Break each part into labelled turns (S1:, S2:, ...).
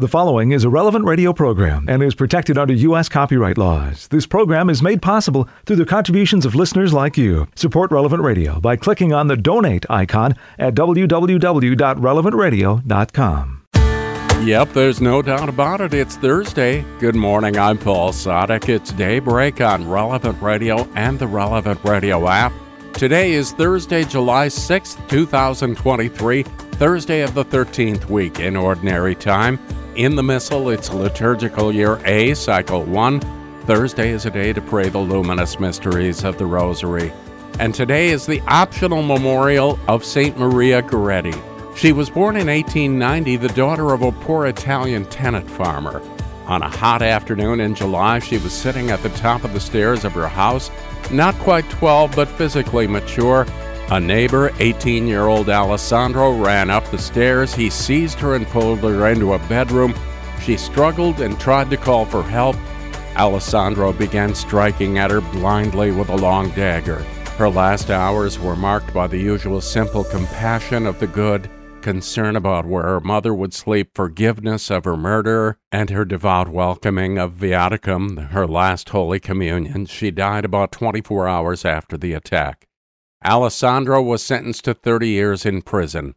S1: The following is a relevant radio program and is protected under U.S. copyright laws. This program is made possible through the contributions of listeners like you. Support Relevant Radio by clicking on the donate icon at www.relevantradio.com.
S2: Yep, there's no doubt about it. It's Thursday. Good morning. I'm Paul Sadek. It's daybreak on Relevant Radio and the Relevant Radio app. Today is Thursday, July 6th, 2023, Thursday of the 13th week in Ordinary Time. In the Missal, it's liturgical year A, cycle 1. Thursday is a day to pray the luminous mysteries of the Rosary. And today is the optional memorial of St. Maria Goretti. She was born in 1890, the daughter of a poor Italian tenant farmer. On a hot afternoon in July, she was sitting at the top of the stairs of her house, not quite 12 but physically mature, a neighbor, 18 year old Alessandro, ran up the stairs. He seized her and pulled her into a bedroom. She struggled and tried to call for help. Alessandro began striking at her blindly with a long dagger. Her last hours were marked by the usual simple compassion of the good, concern about where her mother would sleep, forgiveness of her murder, and her devout welcoming of Viaticum, her last Holy Communion. She died about 24 hours after the attack. Alessandro was sentenced to 30 years in prison.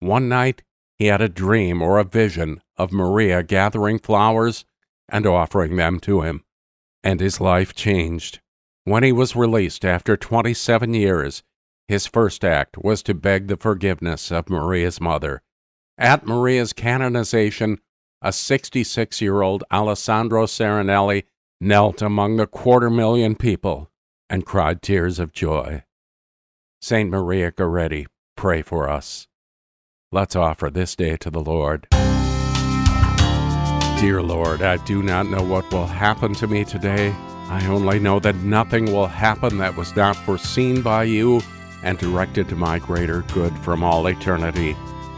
S2: One night, he had a dream or a vision of Maria gathering flowers and offering them to him, and his life changed. When he was released after 27 years, his first act was to beg the forgiveness of Maria's mother. At Maria's canonization, a 66 year old Alessandro Serenelli knelt among the quarter million people and cried tears of joy. Saint Maria Goretti, pray for us. Let's offer this day to the Lord. Dear Lord, I do not know what will happen to me today. I only know that nothing will happen that was not foreseen by you and directed to my greater good from all eternity.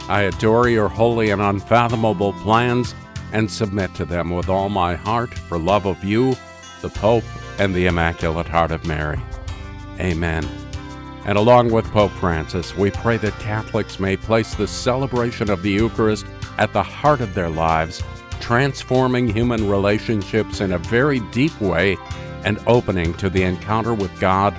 S2: I adore your holy and unfathomable plans and submit to them with all my heart for love of you, the Pope, and the Immaculate Heart of Mary. Amen. And along with Pope Francis, we pray that Catholics may place the celebration of the Eucharist at the heart of their lives, transforming human relationships in a very deep way and opening to the encounter with God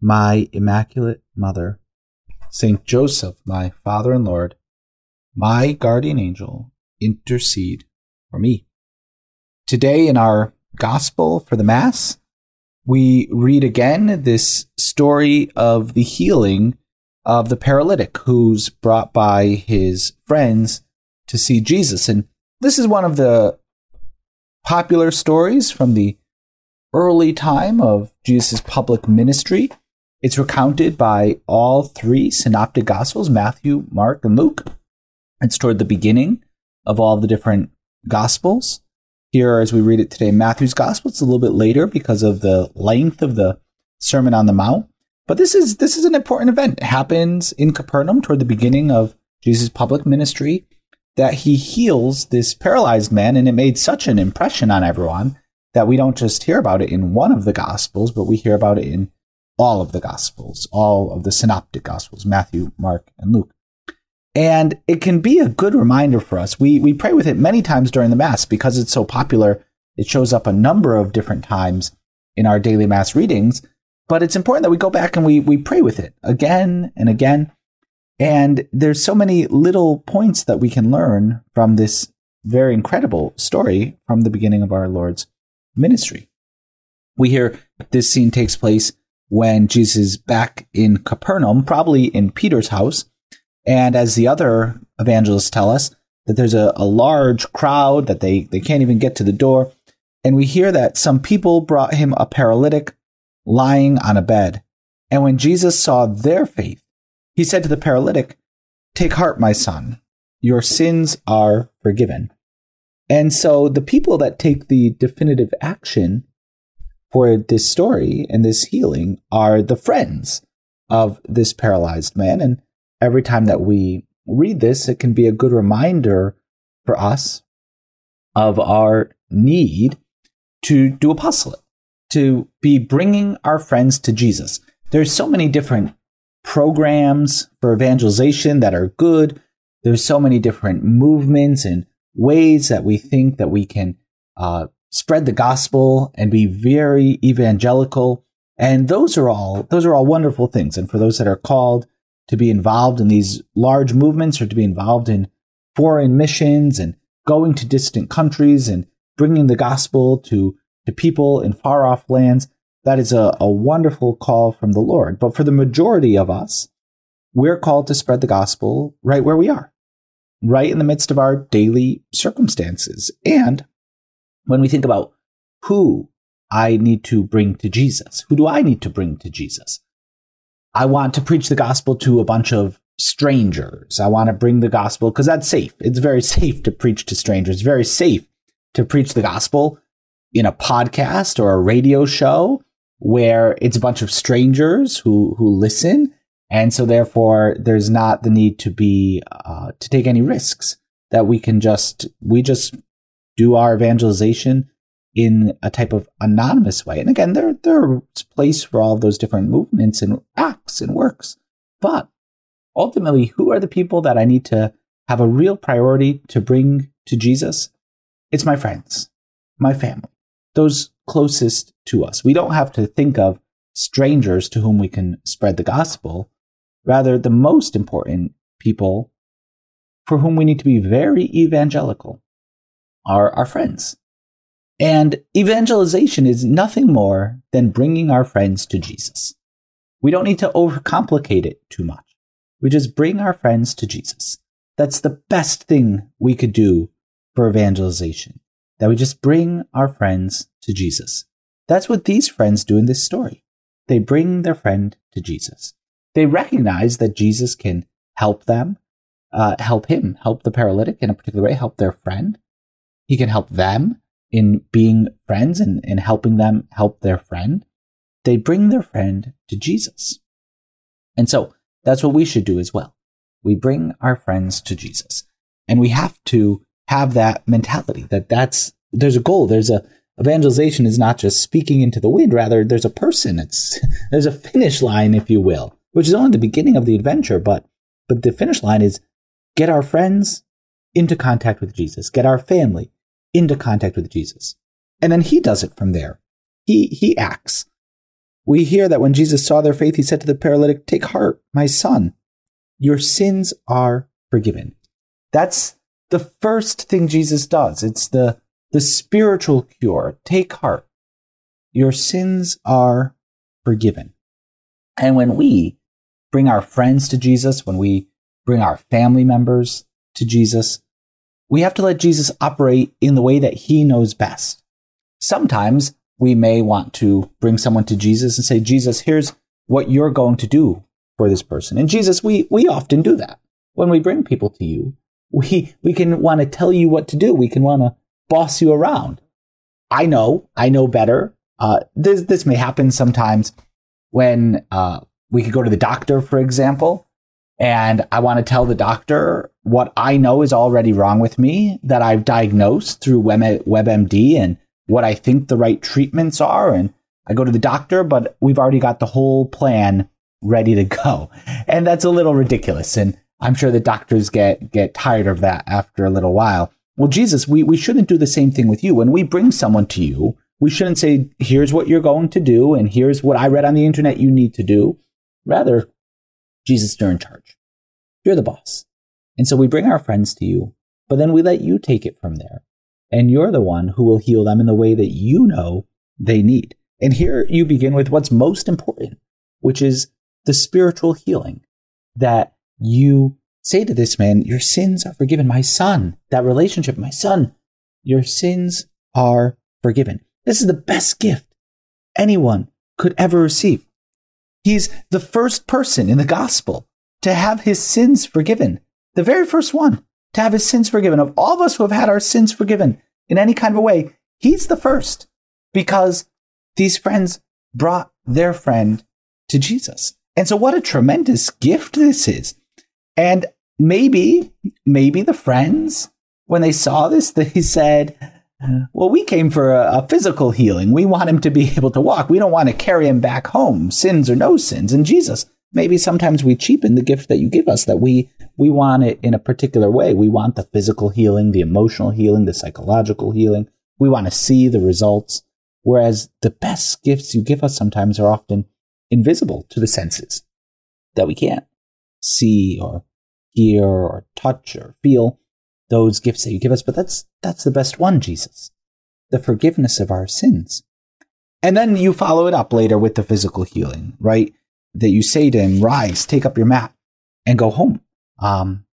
S3: My Immaculate Mother, Saint Joseph, my Father and Lord, my guardian angel, intercede for me. Today in our Gospel for the Mass, we read again this story of the healing of the paralytic who's brought by his friends to see Jesus. And this is one of the popular stories from the early time of Jesus' public ministry. It's recounted by all three synoptic gospels Matthew, Mark, and Luke. It's toward the beginning of all the different gospels here as we read it today. Matthew's gospel. It's a little bit later because of the length of the Sermon on the Mount. But this is this is an important event. It happens in Capernaum toward the beginning of Jesus' public ministry that he heals this paralyzed man, and it made such an impression on everyone that we don't just hear about it in one of the gospels, but we hear about it in all of the gospels, all of the synoptic gospels, Matthew, Mark, and Luke. And it can be a good reminder for us. We, we pray with it many times during the Mass because it's so popular. It shows up a number of different times in our daily Mass readings. But it's important that we go back and we, we pray with it again and again. And there's so many little points that we can learn from this very incredible story from the beginning of our Lord's ministry. We hear this scene takes place when Jesus is back in Capernaum, probably in Peter's house, and as the other evangelists tell us, that there's a, a large crowd, that they, they can't even get to the door. And we hear that some people brought him a paralytic lying on a bed. And when Jesus saw their faith, he said to the paralytic, Take heart, my son, your sins are forgiven. And so the people that take the definitive action for this story and this healing are the friends of this paralyzed man. And every time that we read this, it can be a good reminder for us of our need to do apostolate, to be bringing our friends to Jesus. There's so many different programs for evangelization that are good. There's so many different movements and ways that we think that we can uh, spread the gospel and be very evangelical. And those are all those are all wonderful things. And for those that are called to be involved in these large movements or to be involved in foreign missions and going to distant countries and bringing the gospel to, to people in far off lands, that is a, a wonderful call from the Lord. But for the majority of us, we're called to spread the gospel right where we are, right in the midst of our daily circumstances. And when we think about who I need to bring to Jesus, who do I need to bring to Jesus? I want to preach the gospel to a bunch of strangers. I want to bring the gospel because that's safe. It's very safe to preach to strangers. It's very safe to preach the gospel in a podcast or a radio show where it's a bunch of strangers who who listen and so therefore there's not the need to be uh, to take any risks that we can just we just do our evangelization in a type of anonymous way and again there there's place for all those different movements and acts and works but ultimately who are the people that i need to have a real priority to bring to jesus it's my friends my family those closest to us. We don't have to think of strangers to whom we can spread the gospel. Rather, the most important people for whom we need to be very evangelical are our friends. And evangelization is nothing more than bringing our friends to Jesus. We don't need to overcomplicate it too much. We just bring our friends to Jesus. That's the best thing we could do for evangelization that we just bring our friends to Jesus. That's what these friends do in this story. They bring their friend to Jesus. They recognize that Jesus can help them, uh, help him, help the paralytic in a particular way, help their friend. He can help them in being friends and, in helping them help their friend. They bring their friend to Jesus. And so that's what we should do as well. We bring our friends to Jesus. And we have to have that mentality that that's there's a goal. There's a evangelization is not just speaking into the wind. Rather, there's a person. It's there's a finish line, if you will, which is only the beginning of the adventure. But but the finish line is get our friends into contact with Jesus, get our family into contact with Jesus, and then He does it from there. He He acts. We hear that when Jesus saw their faith, He said to the paralytic, "Take heart, my son, your sins are forgiven." That's the first thing Jesus does. It's the, the spiritual cure. Take heart. Your sins are forgiven. And when we bring our friends to Jesus, when we bring our family members to Jesus, we have to let Jesus operate in the way that he knows best. Sometimes we may want to bring someone to Jesus and say, Jesus, here's what you're going to do for this person. And Jesus, we, we often do that. When we bring people to you, we we can want to tell you what to do. We can want to boss you around. I know, I know better. Uh, this this may happen sometimes when uh, we could go to the doctor, for example, and I want to tell the doctor what I know is already wrong with me that I've diagnosed through WebMD and what I think the right treatments are. And I go to the doctor, but we've already got the whole plan ready to go, and that's a little ridiculous. And I'm sure the doctors get get tired of that after a little while. Well, Jesus, we, we shouldn't do the same thing with you. When we bring someone to you, we shouldn't say, here's what you're going to do, and here's what I read on the internet you need to do. Rather, Jesus, you're in charge. You're the boss. And so we bring our friends to you, but then we let you take it from there. And you're the one who will heal them in the way that you know they need. And here you begin with what's most important, which is the spiritual healing that you say to this man, Your sins are forgiven. My son, that relationship, my son, your sins are forgiven. This is the best gift anyone could ever receive. He's the first person in the gospel to have his sins forgiven, the very first one. to have his sins forgiven. Of all of us who have had our sins forgiven in any kind of a way, he's the first because these friends brought their friend to Jesus. And so what a tremendous gift this is. And maybe, maybe the friends, when they saw this, they said, well, we came for a, a, physical healing. We want him to be able to walk. We don't want to carry him back home, sins or no sins. And Jesus, maybe sometimes we cheapen the gift that you give us, that we, we want it in a particular way. We want the physical healing, the emotional healing, the psychological healing. We want to see the results. Whereas the best gifts you give us sometimes are often invisible to the senses that we can't see or hear or touch or feel those gifts that you give us, but that's that's the best one, Jesus. The forgiveness of our sins. And then you follow it up later with the physical healing, right? That you say to him, rise, take up your mat and go home. Um,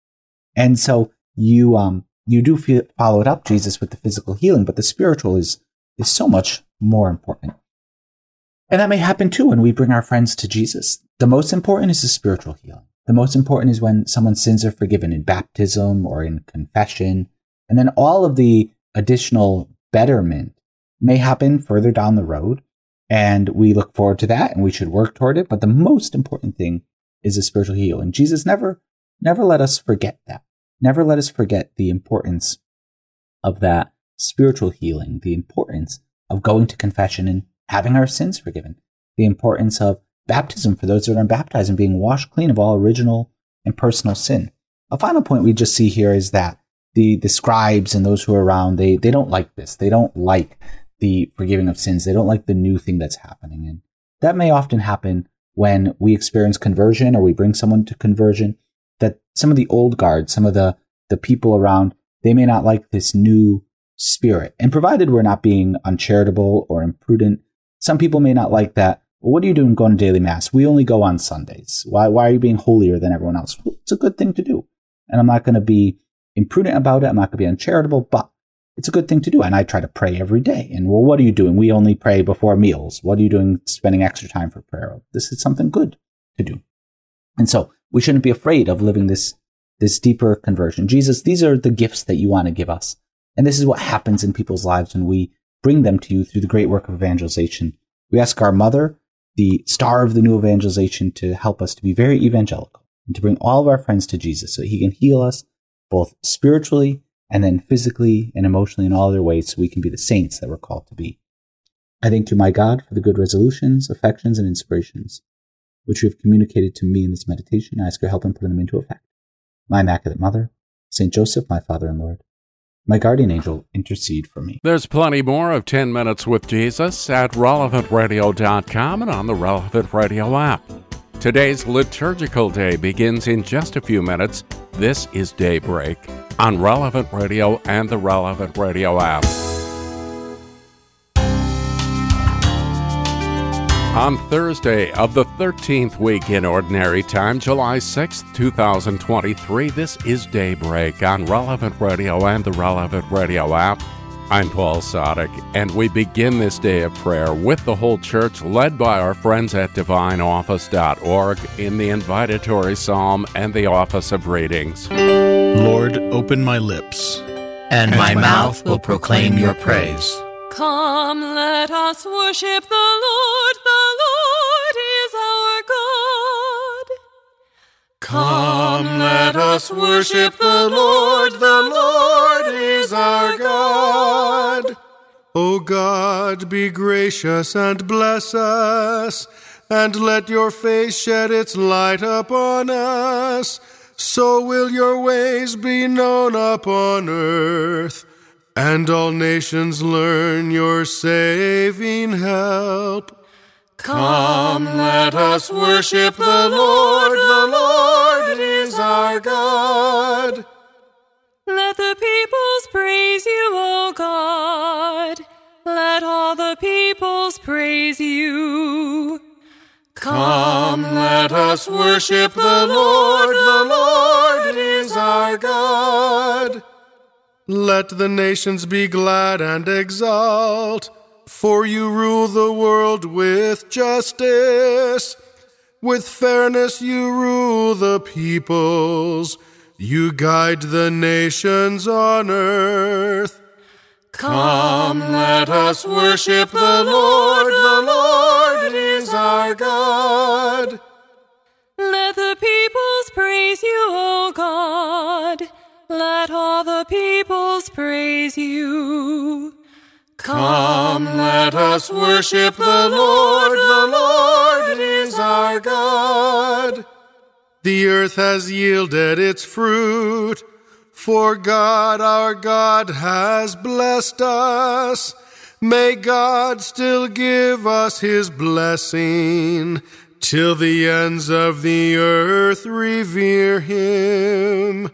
S3: and so you, um, you do feel, follow it up, Jesus, with the physical healing, but the spiritual is, is so much more important. And that may happen too when we bring our friends to Jesus. The most important is the spiritual healing. The most important is when someone's sins are forgiven in baptism or in confession. And then all of the additional betterment may happen further down the road. And we look forward to that and we should work toward it. But the most important thing is a spiritual heal. And Jesus never, never let us forget that. Never let us forget the importance of that spiritual healing, the importance of going to confession and having our sins forgiven, the importance of baptism for those that are baptized and being washed clean of all original and personal sin. A final point we just see here is that the, the scribes and those who are around, they, they don't like this. They don't like the forgiving of sins. They don't like the new thing that's happening. And that may often happen when we experience conversion or we bring someone to conversion, that some of the old guard, some of the, the people around, they may not like this new spirit. And provided we're not being uncharitable or imprudent, some people may not like that what are you doing going to daily mass? We only go on Sundays. Why, why are you being holier than everyone else? Well, it's a good thing to do. And I'm not going to be imprudent about it. I'm not going to be uncharitable, but it's a good thing to do. And I try to pray every day. And well, what are you doing? We only pray before meals. What are you doing spending extra time for prayer? This is something good to do. And so we shouldn't be afraid of living this, this deeper conversion. Jesus, these are the gifts that you want to give us. And this is what happens in people's lives when we bring them to you through the great work of evangelization. We ask our mother the star of the new evangelization to help us to be very evangelical and to bring all of our friends to Jesus so he can heal us both spiritually and then physically and emotionally in all other ways so we can be the saints that we're called to be. I thank you, my God, for the good resolutions, affections, and inspirations which you have communicated to me in this meditation. I ask your help in putting them into effect. My Immaculate Mother, Saint Joseph, my Father and Lord, my guardian angel, intercede for me.
S2: There's plenty more of 10 Minutes with Jesus at relevantradio.com and on the Relevant Radio app. Today's liturgical day begins in just a few minutes. This is Daybreak on Relevant Radio and the Relevant Radio app. On Thursday of the 13th week in Ordinary Time, July 6, 2023, this is Daybreak on Relevant Radio and the Relevant Radio app. I'm Paul Sadek, and we begin this day of prayer with the whole church led by our friends at divineoffice.org in the invitatory psalm and the office of readings.
S4: Lord, open my lips,
S5: and, and my, my mouth will proclaim your praise.
S6: Come, let us worship the Lord. The Lord is our God.
S7: Come, let us worship the Lord. The Lord is our God. O God, be gracious and bless us, and let your face shed its light upon us. So will your ways be known upon earth and all nations learn your saving help. Come, let us worship the Lord. The Lord is our God.
S6: Let the peoples praise you, O God. Let all the peoples praise you.
S7: Come, let us worship the Lord. The Lord is our God. Let the nations be glad and exult, for you rule the world with justice. With fairness you rule the peoples. you guide the nations on earth. Come, let us worship the Lord. The Lord is our God.
S6: Let the peoples praise you, O God. Let all the peoples praise you.
S7: Come, let us worship the Lord. The Lord is our God. The earth has yielded its fruit, for God our God has blessed us. May God still give us his blessing till the ends of the earth revere him.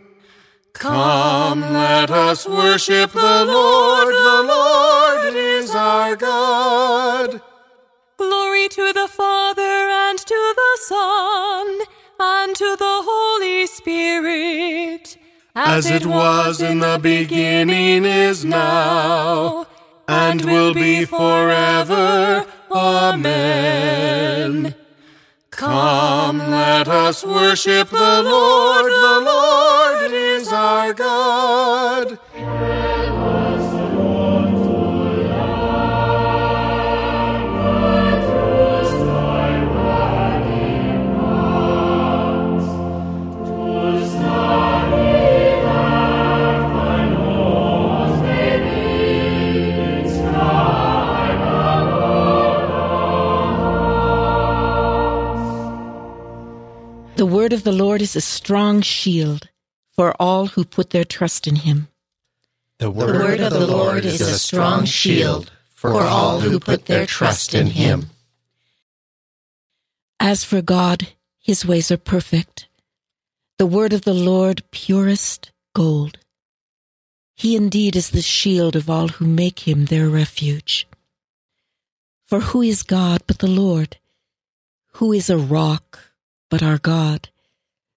S7: Come, let us worship the Lord. The Lord is our God.
S6: Glory to the Father and to the Son and to the Holy Spirit.
S7: As it was in the beginning, is now, and will be forever. Amen. Come, let us worship the Lord. The Lord our God.
S8: The word of the Lord is a strong shield for all who put their trust in him.
S5: The
S9: The word of the Lord is a strong shield for all who put their trust in him.
S8: As for God, his ways are perfect. The word of the Lord purest gold. He indeed is the shield of all who make him their refuge. For who is God but the Lord? Who is a rock but our God?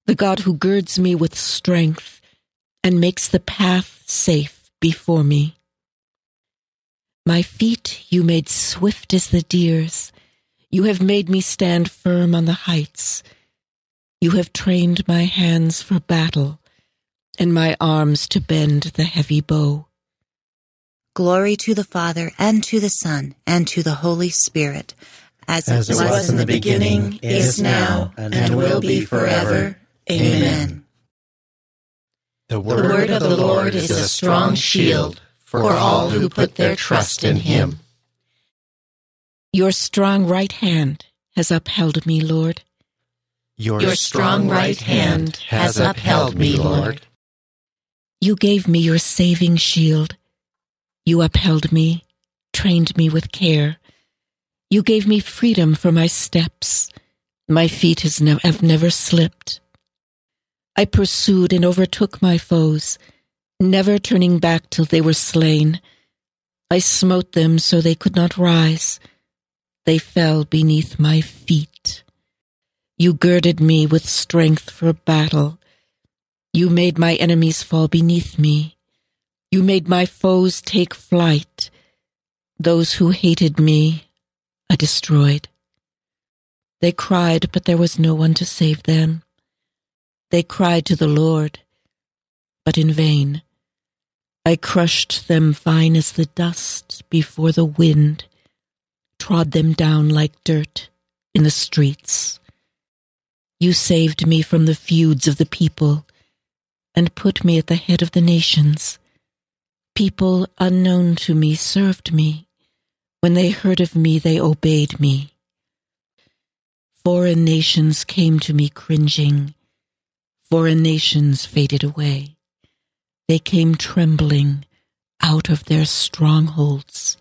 S8: The God who girds me with strength and makes the path safe before me. My feet you made swift as the deer's. You have made me stand firm on the heights. You have trained my hands for battle and my arms to bend the heavy bow.
S9: Glory to the Father, and to the Son, and to the Holy Spirit, as,
S5: As
S9: it was in the beginning, is now, and will be forever. Amen.
S5: The
S9: The word of the Lord is a strong shield for all who put their trust in him.
S8: Your strong right hand has upheld me, Lord.
S9: Your strong right hand has upheld me, Lord.
S8: You gave me your saving shield. You upheld me, trained me with care. You gave me freedom for my steps. My feet has ne- have never slipped. I pursued and overtook my foes, never turning back till they were slain. I smote them so they could not rise. They fell beneath my feet. You girded me with strength for battle. You made my enemies fall beneath me. You made my foes take flight. Those who hated me, I destroyed. They cried, but there was no one to save them. They cried to the Lord, but in vain. I crushed them fine as the dust before the wind, trod them down like dirt in the streets. You saved me from the feuds of the people and put me at the head of the nations. People unknown to me served me. When they heard of me, they obeyed me. Foreign nations came to me cringing. Foreign nations faded away. They came trembling out of their strongholds.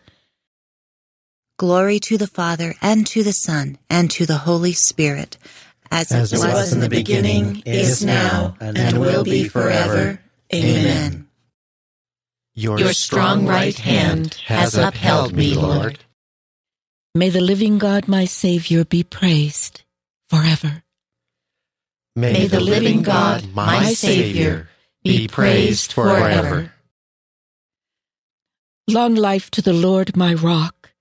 S9: Glory to the Father, and to the Son, and to the Holy Spirit, as,
S5: As
S9: it was in the beginning, is now, and will be forever. Amen.
S5: Your
S9: strong right hand has upheld me, Lord.
S8: May the living God, my Savior, be praised forever.
S9: May the living God, my Savior, be praised forever.
S8: Long life to the Lord, my rock.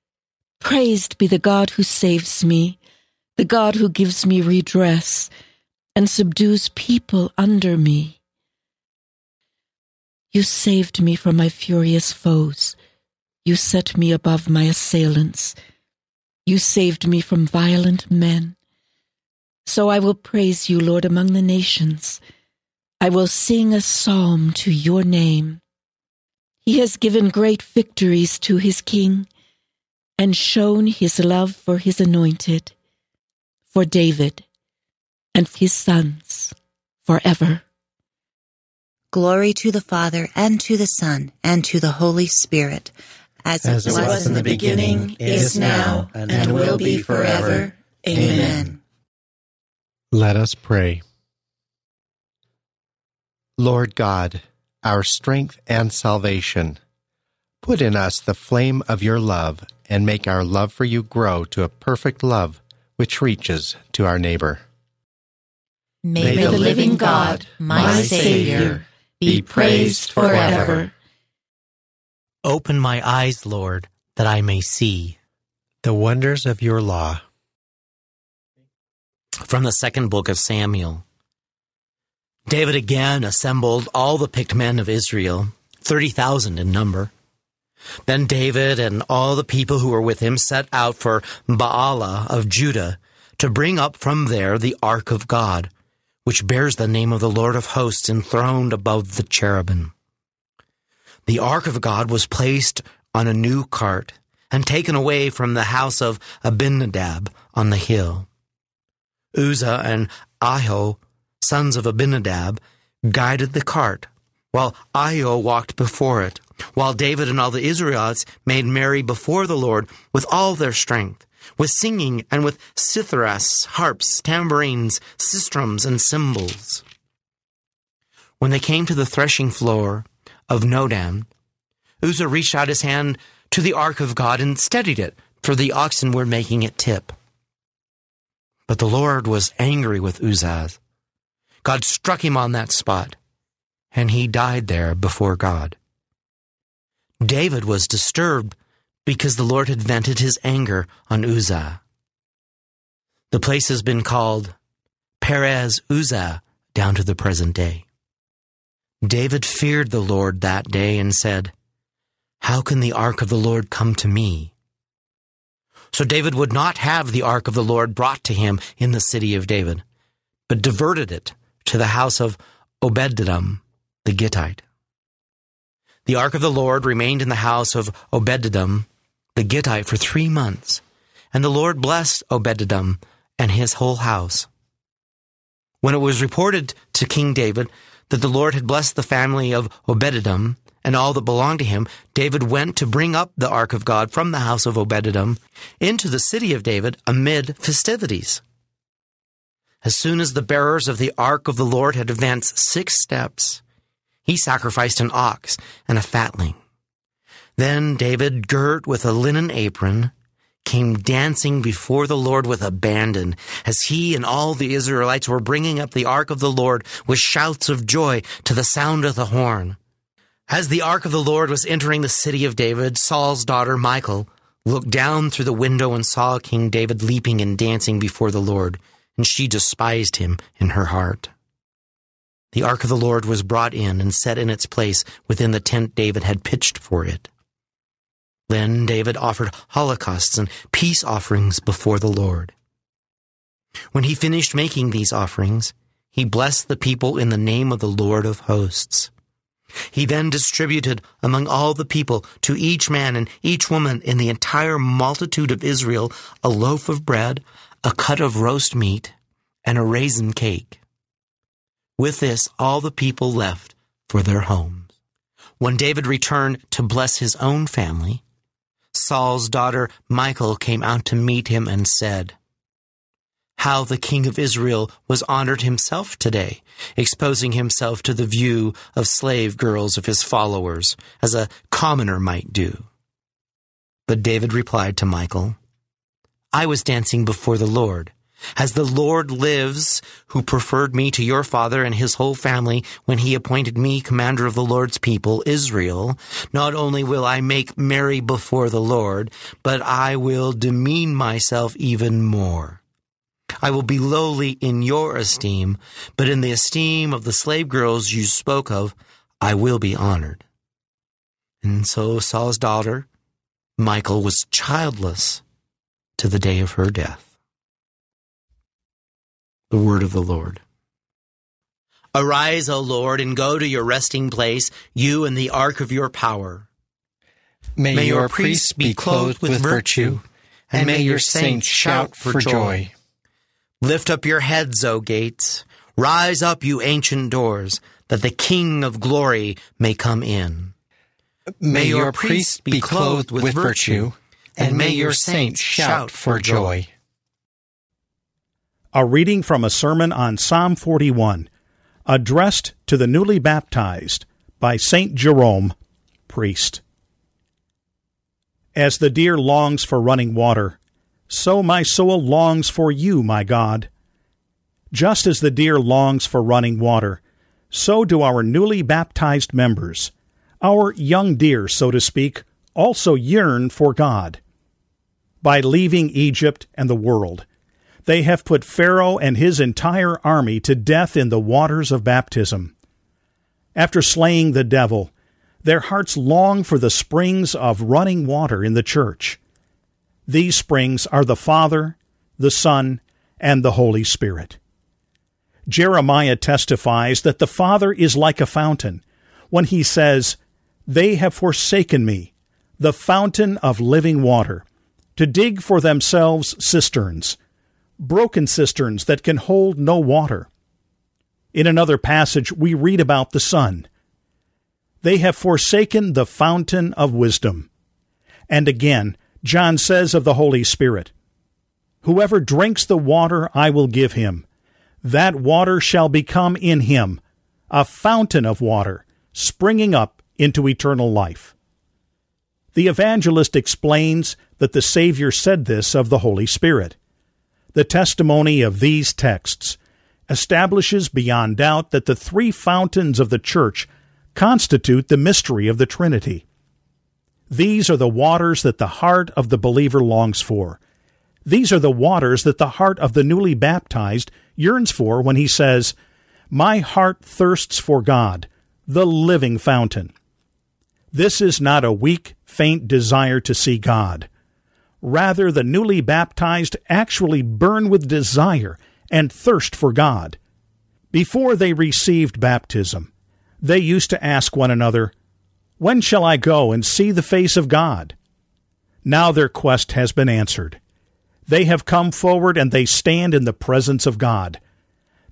S8: Praised be the God who saves me, the God who gives me redress and subdues people under me. You saved me from my furious foes. You set me above my assailants. You saved me from violent men. So I will praise you, Lord, among the nations. I will sing a psalm to your name. He has given great victories to his king and shown his love for his anointed, for David and his sons forever.
S9: Glory to the Father, and to the Son, and to the Holy Spirit, as,
S5: As it was in the beginning, is now, and will be forever. Amen.
S10: Let us pray. Lord God, our strength and salvation, put in us the flame of your love and make our love for you grow to a perfect love which reaches to our neighbor.
S5: May the living God, my Savior, be praised forever.
S11: Open my eyes, Lord, that I may see.
S10: The wonders of your law.
S11: From the second book of Samuel. David again assembled all the picked men of Israel, 30,000 in number. Then David and all the people who were with him set out for Baalah of Judah to bring up from there the ark of God, which bears the name of the Lord of hosts enthroned above the cherubim. The ark of God was placed on a new cart and taken away from the house of Abinadab on the hill. Uzzah and Ahio, sons of Abinadab, guided the cart, while Ahio walked before it, while David and all the Israelites made merry before the Lord with all their strength, with singing and with citharas, harps, tambourines, sistrums, and cymbals. When they came to the threshing floor of Nodan, Uzzah reached out his hand to the ark of God and steadied it, for the oxen were making it tip. But the Lord was angry with Uzzah. God struck him on that spot, and he died there before God. David was disturbed because the Lord had vented his anger on Uzzah. The place has been called Perez Uzzah down to the present day. David feared the Lord that day and said, How can the ark of the Lord come to me? So David would not have the ark of the Lord brought to him in the city of David, but diverted it to the house of Obededom the Gittite. The ark of the Lord remained in the house of Obededom the Gittite for three months, and the Lord blessed Obededom and his whole house. When it was reported to King David that the Lord had blessed the family of Obededom and all that belonged to him, David went to bring up the ark of God from the house of Obededom into the city of David amid festivities. As soon as the bearers of the ark of the Lord had advanced six steps, he sacrificed an ox and a fatling. Then David, girt with a linen apron, came dancing before the Lord with abandon, as he and all the Israelites were bringing up the ark of the Lord with shouts of joy to the sound of the horn. As the ark of the Lord was entering the city of David, Saul's daughter Michal looked down through the window and saw King David leaping and dancing before the Lord, and she despised him in her heart. The ark of the Lord was brought in and set in its place within the tent David had pitched for it. Then David offered holocausts and peace offerings before the Lord. When he finished making these offerings, he blessed the people in the name of the Lord of hosts. He then distributed among all the people to each man and each woman in the entire multitude of Israel a loaf of bread, a cut of roast meat, and a raisin cake. With this, all the people left for their homes. When David returned to bless his own family, Saul's daughter Michal came out to meet him and said, How the king of Israel was honored himself today, exposing himself to the view of slave girls of his followers, as a commoner might do. But David replied to Michal, I was dancing before the Lord. As the Lord lives, who preferred me to your father and his whole family when he appointed me commander of the Lord's people, Israel, not only will I make merry before the Lord, but I will demean myself even more. I will be lowly in your esteem, but in the esteem of the slave girls you spoke of, I will be honored. And so Saul's daughter, Michal, was childless to the day of her death. The word of the Lord. Arise, O Lord, and go to your resting place, you and the ark of your power.
S10: May, may your priests be clothed with virtue, and may your saints shout for joy.
S11: Lift up your heads, O gates. Rise up, you ancient doors, that the King of glory may come in.
S10: May your priests be clothed with virtue, and may your saints shout for joy.
S12: A reading from a sermon on Psalm 41, addressed to the newly baptized by St. Jerome, priest. As the deer longs for running water, so my soul longs for you, my God. Just as the deer longs for running water, so do our newly baptized members, our young deer, so to speak, also yearn for God. By leaving Egypt and the world, they have put Pharaoh and his entire army to death in the waters of baptism. After slaying the devil, their hearts long for the springs of running water in the church. These springs are the Father, the Son, and the Holy Spirit. Jeremiah testifies that the Father is like a fountain when he says, They have forsaken me, the fountain of living water, to dig for themselves cisterns, broken cisterns that can hold no water. In another passage, we read about the Son. They have forsaken the fountain of wisdom. And again, John says of the Holy Spirit, Whoever drinks the water I will give him, that water shall become in him a fountain of water, springing up into eternal life. The evangelist explains that the Savior said this of the Holy Spirit. The testimony of these texts establishes beyond doubt that the three fountains of the church constitute the mystery of the Trinity. These are the waters that the heart of the believer longs for. These are the waters that the heart of the newly baptized yearns for when he says, My heart thirsts for God, the living fountain. This is not a weak, faint desire to see God. Rather, the newly baptized actually burn with desire and thirst for God. Before they received baptism, they used to ask one another, When shall I go and see the face of God? Now their quest has been answered. They have come forward and they stand in the presence of God.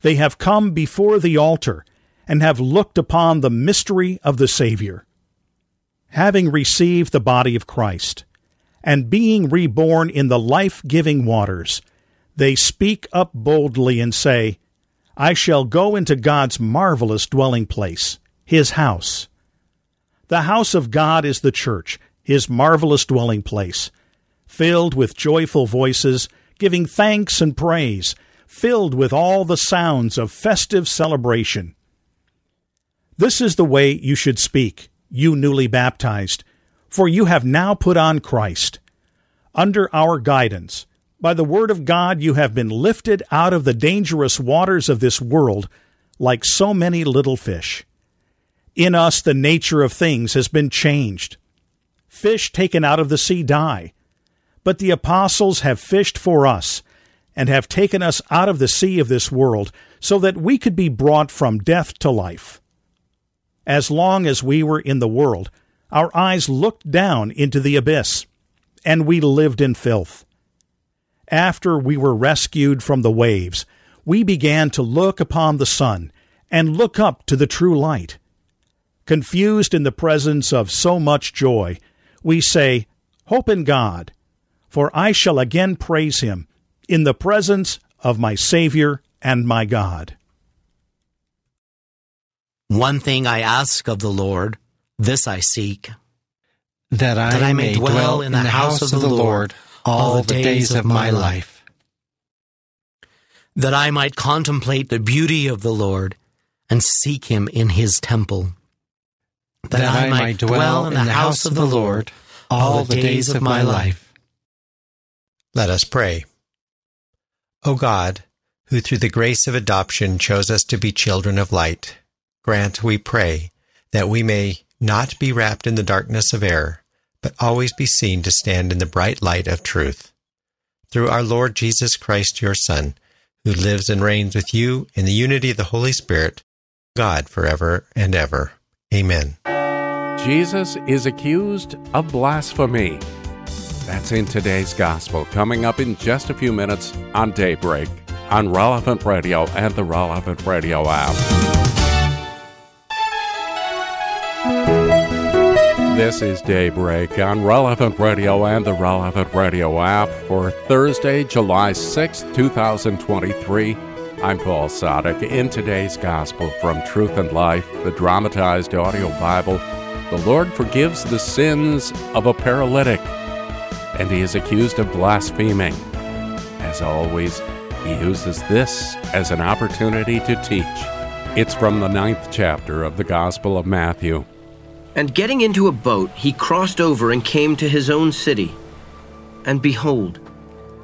S12: They have come before the altar and have looked upon the mystery of the Savior. Having received the body of Christ and being reborn in the life giving waters, they speak up boldly and say, I shall go into God's marvelous dwelling place, his house. The house of God is the church, his marvelous dwelling place, filled with joyful voices, giving thanks and praise, filled with all the sounds of festive celebration. This is the way you should speak, you newly baptized, for you have now put on Christ. Under our guidance, by the word of God, you have been lifted out of the dangerous waters of this world like so many little fish. In us, the nature of things has been changed. Fish taken out of the sea die, but the apostles have fished for us and have taken us out of the sea of this world so that we could be brought from death to life. As long as we were in the world, our eyes looked down into the abyss, and we lived in filth after we were rescued from the waves, we began to look upon the sun and look up to the true light. Confused in the presence of so much joy, we say, Hope in God, for I shall again praise him in the presence of my Savior and my God.
S11: One thing I ask of the Lord, this I seek,
S10: that I,
S11: that I may dwell in the house of the Lord all the days of my life. That I might contemplate the beauty of the Lord and seek him in his temple.
S10: That, that I might dwell in the house of the Lord all the days of my life. Let us pray. O God, who through the grace of adoption chose us to be children of light, grant, we pray, that we may not be wrapped in the darkness of error, but always be seen to stand in the bright light of truth. Through our Lord Jesus Christ, your Son, who lives and reigns with you in the unity of the Holy Spirit, God forever and ever. Amen.
S2: Jesus is accused of blasphemy. That's in today's gospel, coming up in just a few minutes on Daybreak on Relevant Radio and the Relevant Radio app. This is Daybreak on Relevant Radio and the Relevant Radio app for Thursday, July 6th, 2023. I'm Paul Sadek. In today's Gospel from Truth and Life, the dramatized audio Bible, the Lord forgives the sins of a paralytic, and he is accused of blaspheming. As always, he uses this as an opportunity to teach. It's from the ninth chapter of the Gospel of Matthew.
S13: And getting into a boat, he crossed over and came to his own city. And behold,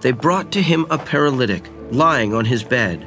S13: they brought to him a paralytic, lying on his bed.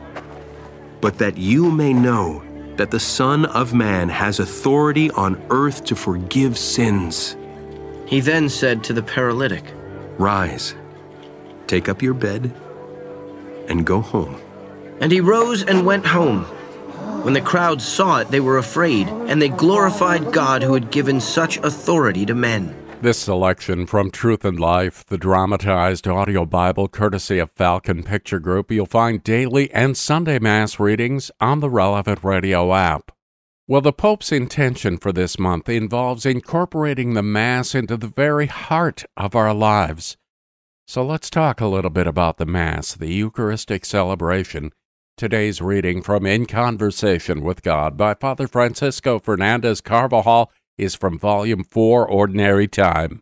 S14: But that you may know that the Son of Man has authority on earth to forgive sins.
S13: He then said to the paralytic,
S14: Rise, take up your bed, and go home.
S13: And he rose and went home. When the crowd saw it, they were afraid, and they glorified God who had given such authority to men.
S2: This selection from Truth and Life, the dramatized audio Bible courtesy of Falcon Picture Group, you'll find daily and Sunday Mass readings on the relevant radio app. Well, the Pope's intention for this month involves incorporating the Mass into the very heart of our lives. So let's talk a little bit about the Mass, the Eucharistic celebration Today's reading from In Conversation with God by Father Francisco Fernandez Carvajal is from Volume 4, Ordinary Time.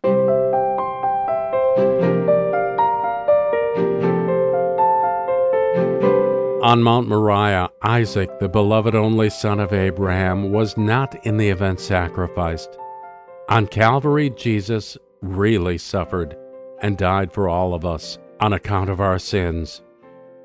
S2: On Mount Moriah, Isaac, the beloved only son of Abraham, was not in the event sacrificed. On Calvary, Jesus really suffered and died for all of us on account of our sins.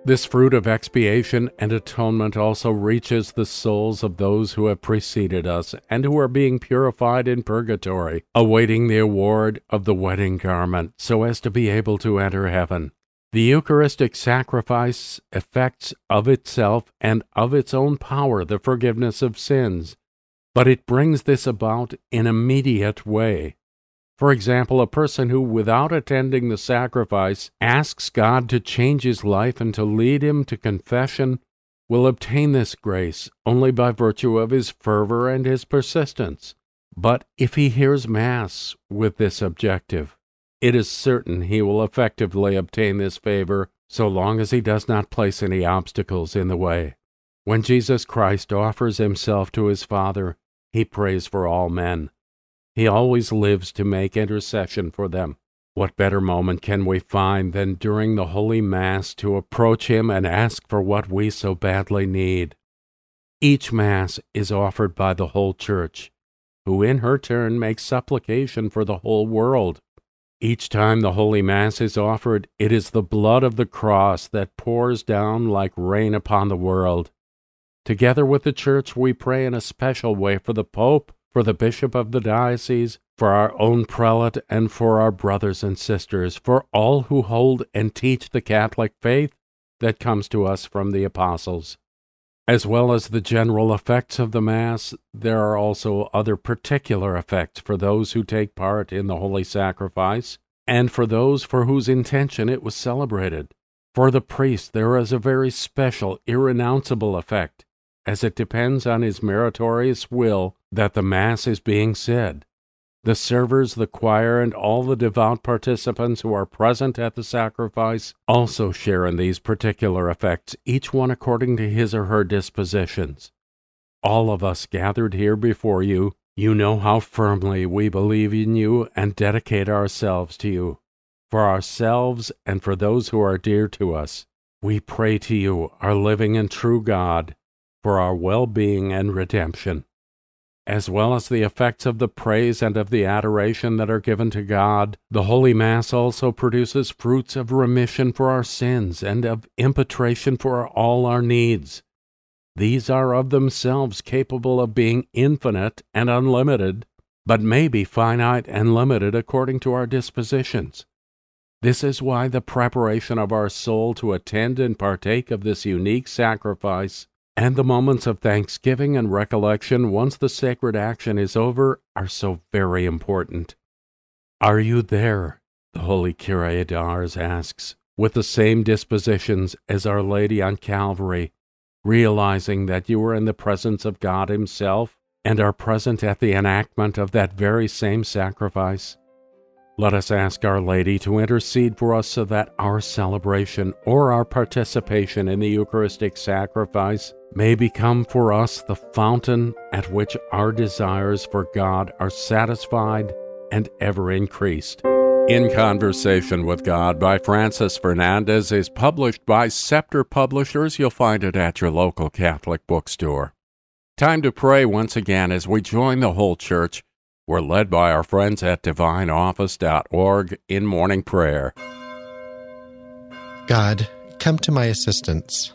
S2: This fruit of expiation and atonement also reaches the souls of those who have preceded us and who are being purified in purgatory, awaiting the award of the wedding garment, so as to be able to enter heaven. The Eucharistic sacrifice effects of itself and of its own power the forgiveness of sins, but it brings this about in a mediate way. For example, a person who, without attending the sacrifice, asks God to change his life and to lead him to confession will obtain this grace only by virtue of his fervor and his persistence. But if he hears Mass with this objective, it is certain he will effectively obtain this favor so long as he does not place any obstacles in the way. When Jesus Christ offers himself to his Father, he prays for all men. He always lives to make intercession for them. What better moment can we find than during the Holy Mass to approach Him and ask for what we so badly need? Each Mass is offered by the whole Church, who in her turn makes supplication for the whole world. Each time the Holy Mass is offered, it is the blood of the cross that pours down like rain upon the world. Together with the Church, we pray in a special way for the Pope for the bishop of the diocese, for our own prelate, and for our brothers and sisters, for all who hold and teach the Catholic faith that comes to us from the apostles. As well as the general effects of the Mass, there are also other particular effects for those who take part in the holy sacrifice, and for those for whose intention it was celebrated. For the priest, there is a very special, irrenounceable effect, as it depends on his meritorious will that the Mass is being said. The servers, the choir, and all the devout participants who are present at the sacrifice also share in these particular effects, each one according to his or her dispositions. All of us gathered here before you You know how firmly we believe in you and dedicate ourselves to you. For ourselves and for those who are dear to us, we pray to you, our living and true God, for our well being and redemption, as well as the effects of the praise and of the adoration that are given to God. The Holy Mass also produces fruits of remission for our sins and of impetration for all our needs these are of themselves capable of being infinite and unlimited, but may be finite and limited according to our dispositions. This is why the preparation of our soul to attend and partake of this unique sacrifice and the moments of thanksgiving and recollection once the sacred action is over are so very important. Are you there? The holy Cure d'Ars asks, with the same dispositions as Our Lady on Calvary realizing that you are in the presence of God Himself and are present at the enactment of that very same sacrifice. Let us ask Our Lady to intercede for us so that our celebration or our participation in the Eucharistic sacrifice may become for us the fountain at which our desires for God are satisfied and ever increased. In Conversation with God by Francis Fernandez is published by Scepter Publishers. You'll find it at your local Catholic bookstore. Time to pray once again as we join the whole church. We're led by our friends at divineoffice.org in morning prayer.
S10: God, come to my assistance.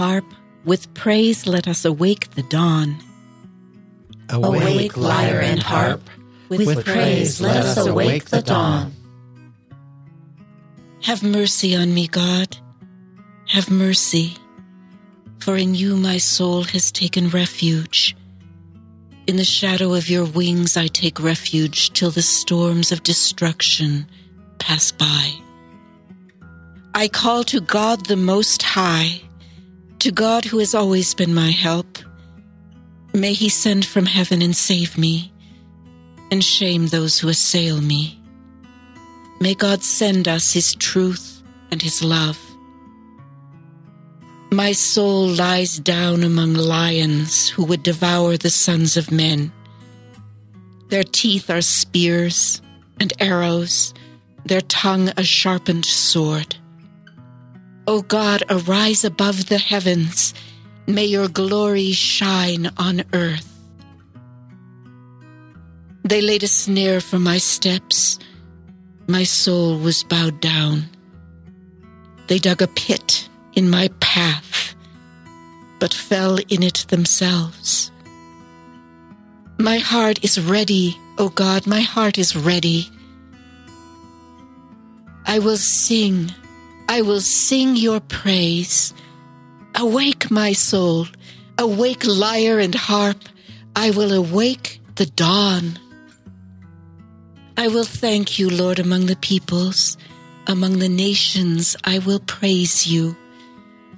S8: Harp, with praise let us awake the dawn.
S5: Awake, lyre and harp, with, with praise let us awake the dawn.
S8: Have mercy on me, God. Have mercy, for in you my soul has taken refuge. In the shadow of your wings I take refuge till the storms of destruction pass by. I call to God the Most High, to God who has always been my help. May He send from heaven and save me, and shame those who assail me. May God send us His truth and His love. My soul lies down among lions who would devour the sons of men. Their teeth are spears and arrows, their tongue a sharpened sword. O God, arise above the heavens. May your glory shine on earth. They laid a snare for my steps. My soul was bowed down. They dug a pit in my path, but fell in it themselves. My heart is ready, O God, my heart is ready. I will sing, I will sing your praise. Awake, my soul, awake, lyre and harp. I will awake the dawn. I will thank you, Lord, among the peoples. Among the nations, I will praise you.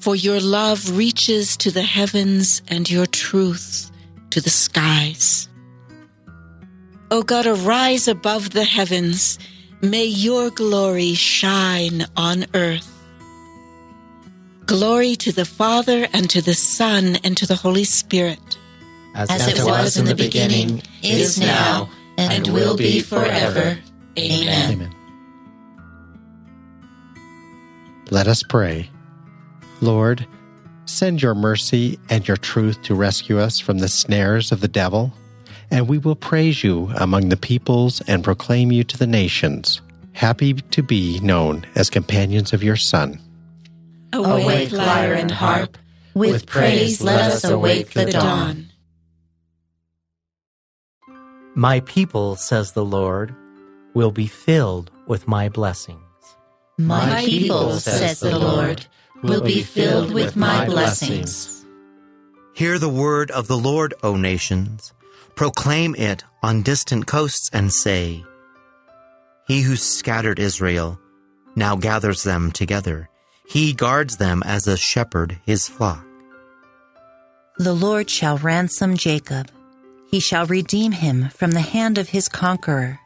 S8: For your love reaches to the heavens and your truth to the skies. O God, arise above the heavens. May your glory shine on earth. Glory to the Father, and to the Son, and to the Holy Spirit.
S9: As, As it was in the beginning, is now, and will be forever. Amen. Amen.
S10: Let us pray. Lord, send your mercy and your truth to rescue us from the snares of the devil, and we will praise you among the peoples and proclaim you to the nations, happy to be known as companions of your Son.
S9: Awake, lyre and harp, with praise let us awake the dawn.
S11: My people, says the Lord, will be filled with my blessings.
S9: My people, says the Lord, will be filled with my blessings.
S11: Hear the word of the Lord, O nations. Proclaim it on distant coasts and say, He who scattered Israel now gathers them together. He guards them as a shepherd his flock.
S9: The Lord shall ransom Jacob he shall redeem him from the hand of his conqueror.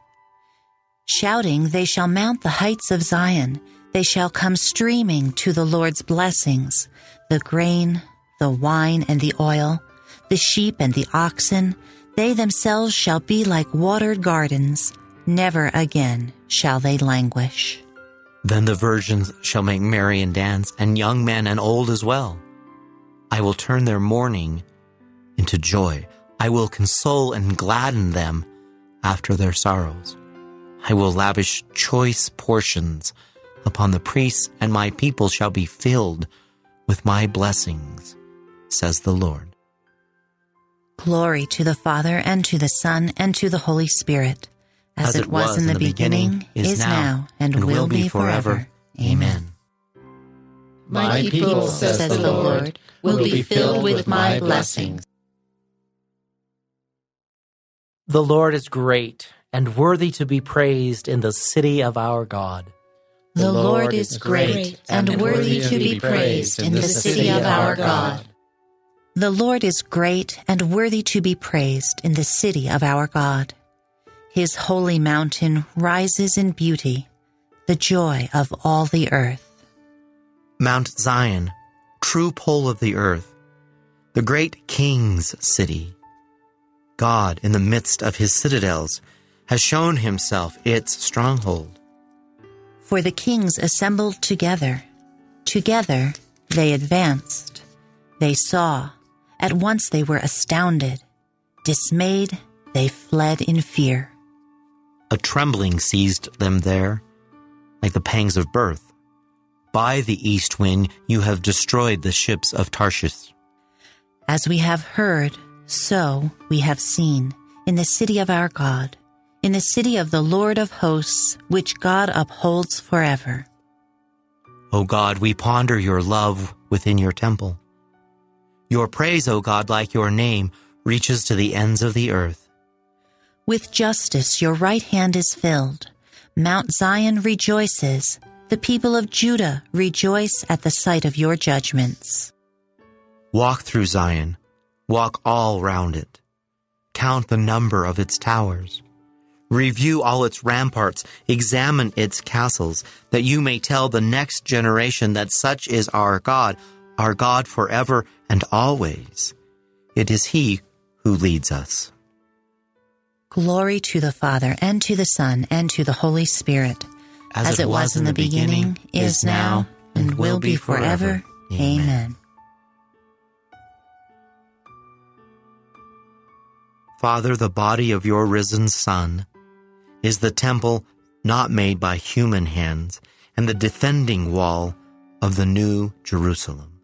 S9: Shouting, they shall mount the heights of Zion. They shall come streaming to the Lord's blessings the grain, the wine, and the oil, the sheep and the oxen. They themselves shall be like watered gardens. Never again shall they languish.
S11: Then the virgins shall make merry and dance, and young men and old as well. I will turn their mourning into joy. I will console and gladden them after their sorrows. I will lavish choice portions upon the priests, and my people shall be filled with my blessings, says the Lord.
S9: Glory to the Father, and to the Son, and to the Holy Spirit, as, as it, was, was in the, the beginning, beginning, is now, and, and will be forever. Amen.
S5: My people, says the Lord, will be filled with my blessings.
S11: The Lord is great and worthy to be praised in the city of our God.
S9: The Lord is great and worthy to be praised in the city of our God. The Lord is great and worthy to be praised in the city of our God. His holy mountain rises in beauty, the joy of all the earth.
S11: Mount Zion, true pole of the earth, the great king's city. God, in the midst of his citadels, has shown himself its stronghold.
S9: For the kings assembled together. Together they advanced. They saw. At once they were astounded. Dismayed, they fled in fear.
S11: A trembling seized them there, like the pangs of birth. By the east wind you have destroyed the ships of Tarshish.
S9: As we have heard, so we have seen in the city of our God, in the city of the Lord of hosts, which God upholds forever.
S11: O God, we ponder your love within your temple. Your praise, O God, like your name, reaches to the ends of the earth.
S9: With justice your right hand is filled. Mount Zion rejoices. The people of Judah rejoice at the sight of your judgments.
S11: Walk through Zion Walk all round it. Count the number of its towers. Review all its ramparts. Examine its castles, that you may tell the next generation that such is our God. Our God forever and always. It is He who leads us.
S9: Glory to the Father, and to the Son, and to the Holy Spirit, as, it was in the beginning, is now, and will be forever. Amen.
S11: Father, the body of your risen Son is the temple not made by human hands and the defending wall of the new Jerusalem.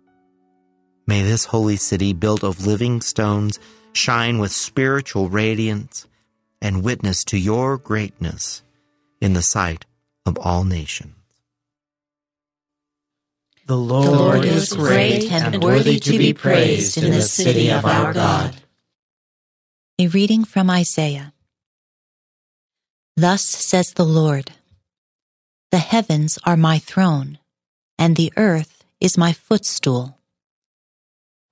S11: May this holy city, built of living stones, shine with spiritual radiance and witness to your greatness in the sight of all nations.
S5: The Lord, the Lord is great and worthy to be praised in the city of our God.
S9: A reading from Isaiah. Thus says the Lord The heavens are my throne, and the earth is my footstool.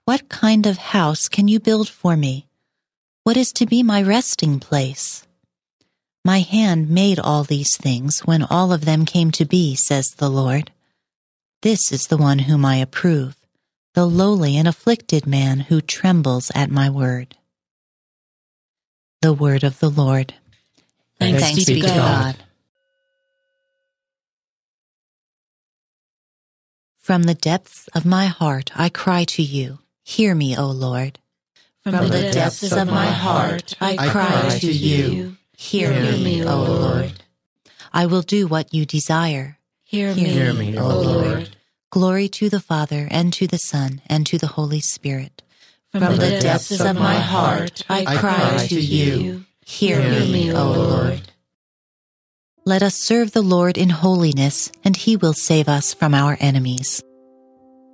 S9: What kind of house can you build for me? What is to be my resting place? My hand made all these things when all of them came to be, says the Lord. This is the one whom I approve, the lowly and afflicted man who trembles at my word. The word of the Lord.
S5: Thanks,
S9: Thanks
S5: be
S9: be
S5: to
S9: to
S5: God.
S9: God. From the depths of my heart I cry to you. Hear me, O Lord.
S5: From the depths of my heart I cry to you.
S9: Hear me, O Lord. I will do what you desire.
S5: Hear me,
S11: Hear me,
S5: O
S11: O
S5: Lord.
S9: Glory to the Father, and to the Son, and to the Holy Spirit.
S5: From the depths of my heart I cry to you.
S9: Hear
S5: Hear
S9: me,
S5: me, O Lord.
S9: Let us serve the Lord in holiness, and he will save us from our enemies.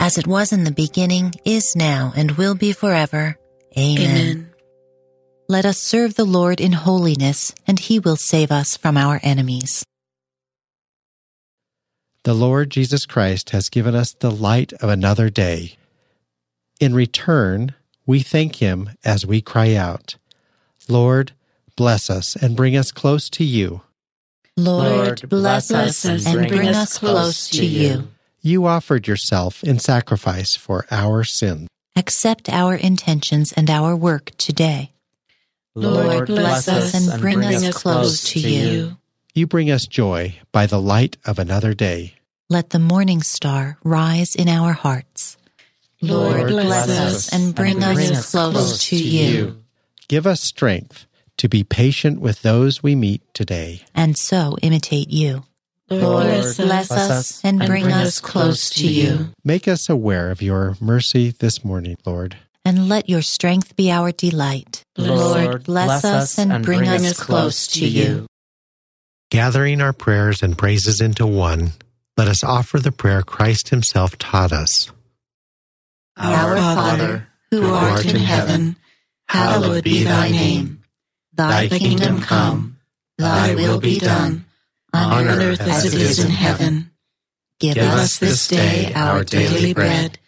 S9: As it was in the beginning, is now, and will be forever. Amen.
S8: Amen.
S9: Let us serve the Lord in holiness, and he will save us from our enemies.
S10: The Lord Jesus Christ has given us the light of another day. In return, we thank Him as we cry out, Lord, bless us and bring us close to you.
S9: Lord, bless us and bring us close to you.
S10: You offered yourself in sacrifice for our sins.
S9: Accept our intentions and our work today.
S8: Lord, bless us and bring us close to you.
S10: You bring us joy by the light of another day.
S9: Let the morning star rise in our hearts.
S8: Lord, bless us
S9: and bring us close to you.
S10: Give us strength to be patient with those we meet today.
S9: And so imitate you.
S8: Lord,
S9: bless us and bring us close to you.
S10: Make us aware of your mercy this morning, Lord.
S9: And let your strength be our delight.
S8: Lord,
S9: bless us and bring us close to you.
S10: Gathering our prayers and praises into one, let us offer the prayer Christ Himself taught us.
S8: Our Father, who art in heaven, hallowed be thy name. Thy kingdom come, thy will be done, on earth as it is in heaven.
S9: Give
S8: Give us this day our daily bread,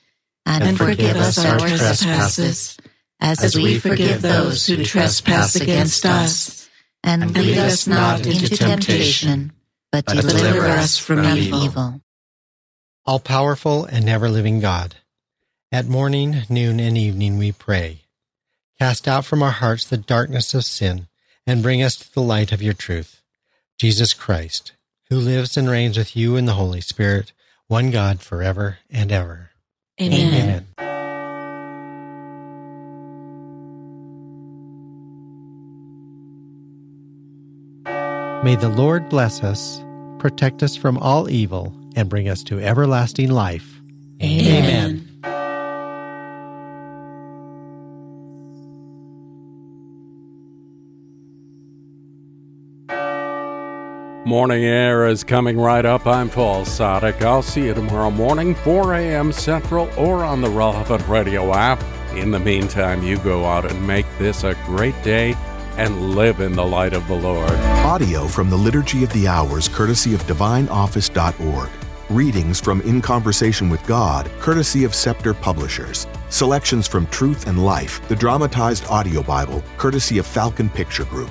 S8: and forgive us our trespasses,
S9: as we forgive those who trespass against us. And lead us not into temptation, but deliver us from evil.
S10: All powerful and never living God, at morning, noon, and evening we pray. Cast out from our hearts the darkness of sin and bring us to the light of your truth. Jesus Christ, who lives and reigns with you in the Holy Spirit, one God forever and ever.
S9: Amen. Amen.
S10: May the Lord bless us, protect us from all evil, and bring us to everlasting life.
S9: Amen. Amen.
S2: Morning air is coming right up. I'm Paul Sadek. I'll see you tomorrow morning, 4 a.m. Central, or on the relevant radio app. In the meantime, you go out and make this a great day and live in the light of the Lord.
S15: Audio from the Liturgy of the Hours, courtesy of DivineOffice.org. Readings from In Conversation with God, courtesy of Scepter Publishers. Selections from Truth and Life, the dramatized audio Bible, courtesy of Falcon Picture Group.